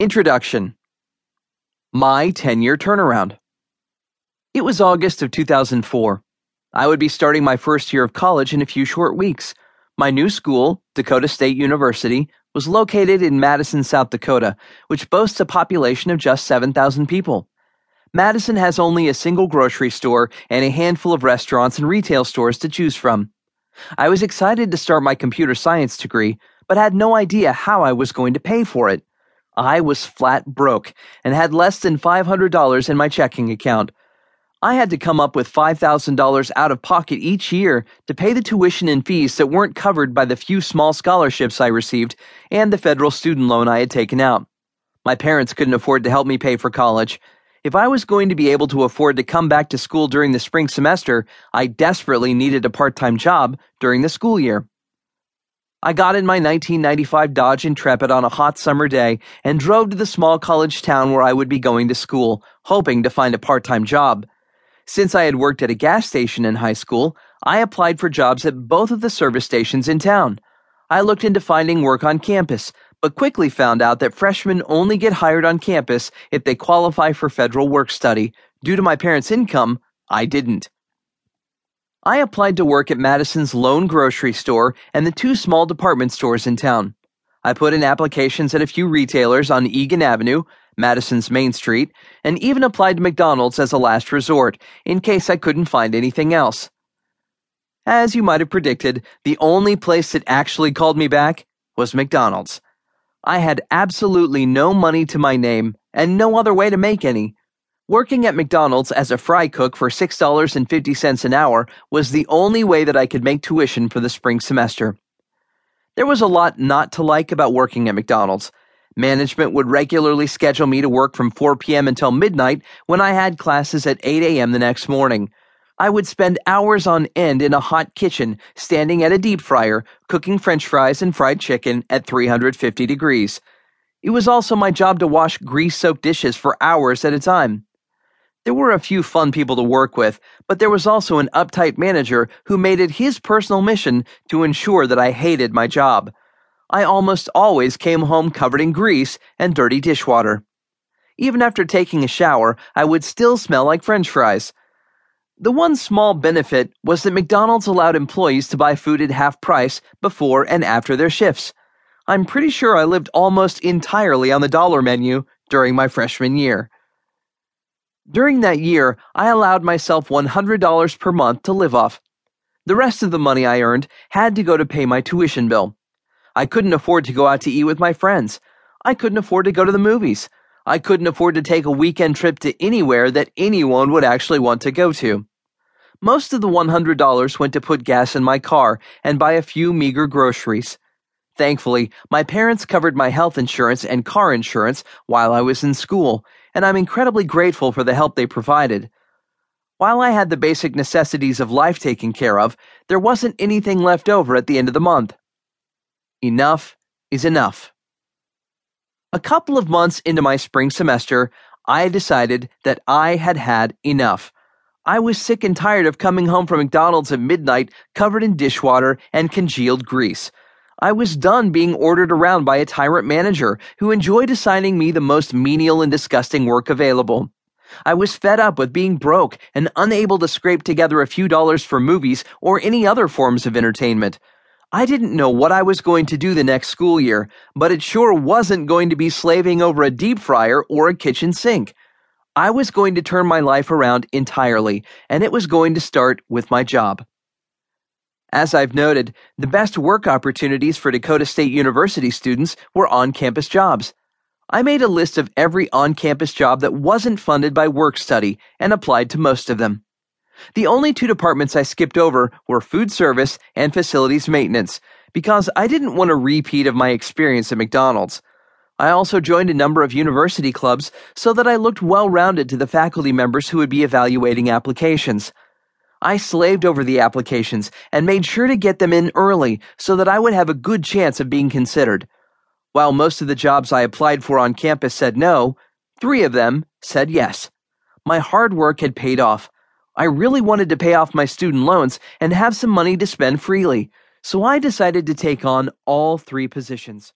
Introduction My 10 year turnaround. It was August of 2004. I would be starting my first year of college in a few short weeks. My new school, Dakota State University, was located in Madison, South Dakota, which boasts a population of just 7,000 people. Madison has only a single grocery store and a handful of restaurants and retail stores to choose from. I was excited to start my computer science degree, but had no idea how I was going to pay for it. I was flat broke and had less than $500 in my checking account. I had to come up with $5,000 out of pocket each year to pay the tuition and fees that weren't covered by the few small scholarships I received and the federal student loan I had taken out. My parents couldn't afford to help me pay for college. If I was going to be able to afford to come back to school during the spring semester, I desperately needed a part time job during the school year. I got in my 1995 Dodge Intrepid on a hot summer day and drove to the small college town where I would be going to school, hoping to find a part time job. Since I had worked at a gas station in high school, I applied for jobs at both of the service stations in town. I looked into finding work on campus, but quickly found out that freshmen only get hired on campus if they qualify for federal work study. Due to my parents' income, I didn't. I applied to work at Madison's lone grocery store and the two small department stores in town. I put in applications at a few retailers on Egan Avenue, Madison's Main Street, and even applied to McDonald's as a last resort in case I couldn't find anything else. As you might have predicted, the only place that actually called me back was McDonald's. I had absolutely no money to my name and no other way to make any. Working at McDonald's as a fry cook for $6.50 an hour was the only way that I could make tuition for the spring semester. There was a lot not to like about working at McDonald's. Management would regularly schedule me to work from 4 p.m. until midnight when I had classes at 8 a.m. the next morning. I would spend hours on end in a hot kitchen, standing at a deep fryer, cooking french fries and fried chicken at 350 degrees. It was also my job to wash grease soaked dishes for hours at a time. There were a few fun people to work with, but there was also an uptight manager who made it his personal mission to ensure that I hated my job. I almost always came home covered in grease and dirty dishwater. Even after taking a shower, I would still smell like french fries. The one small benefit was that McDonald's allowed employees to buy food at half price before and after their shifts. I'm pretty sure I lived almost entirely on the dollar menu during my freshman year. During that year, I allowed myself $100 per month to live off. The rest of the money I earned had to go to pay my tuition bill. I couldn't afford to go out to eat with my friends. I couldn't afford to go to the movies. I couldn't afford to take a weekend trip to anywhere that anyone would actually want to go to. Most of the $100 went to put gas in my car and buy a few meager groceries. Thankfully, my parents covered my health insurance and car insurance while I was in school, and I'm incredibly grateful for the help they provided. While I had the basic necessities of life taken care of, there wasn't anything left over at the end of the month. Enough is enough. A couple of months into my spring semester, I decided that I had had enough. I was sick and tired of coming home from McDonald's at midnight covered in dishwater and congealed grease. I was done being ordered around by a tyrant manager who enjoyed assigning me the most menial and disgusting work available. I was fed up with being broke and unable to scrape together a few dollars for movies or any other forms of entertainment. I didn't know what I was going to do the next school year, but it sure wasn't going to be slaving over a deep fryer or a kitchen sink. I was going to turn my life around entirely, and it was going to start with my job. As I've noted, the best work opportunities for Dakota State University students were on campus jobs. I made a list of every on campus job that wasn't funded by work study and applied to most of them. The only two departments I skipped over were food service and facilities maintenance because I didn't want a repeat of my experience at McDonald's. I also joined a number of university clubs so that I looked well rounded to the faculty members who would be evaluating applications. I slaved over the applications and made sure to get them in early so that I would have a good chance of being considered. While most of the jobs I applied for on campus said no, three of them said yes. My hard work had paid off. I really wanted to pay off my student loans and have some money to spend freely, so I decided to take on all three positions.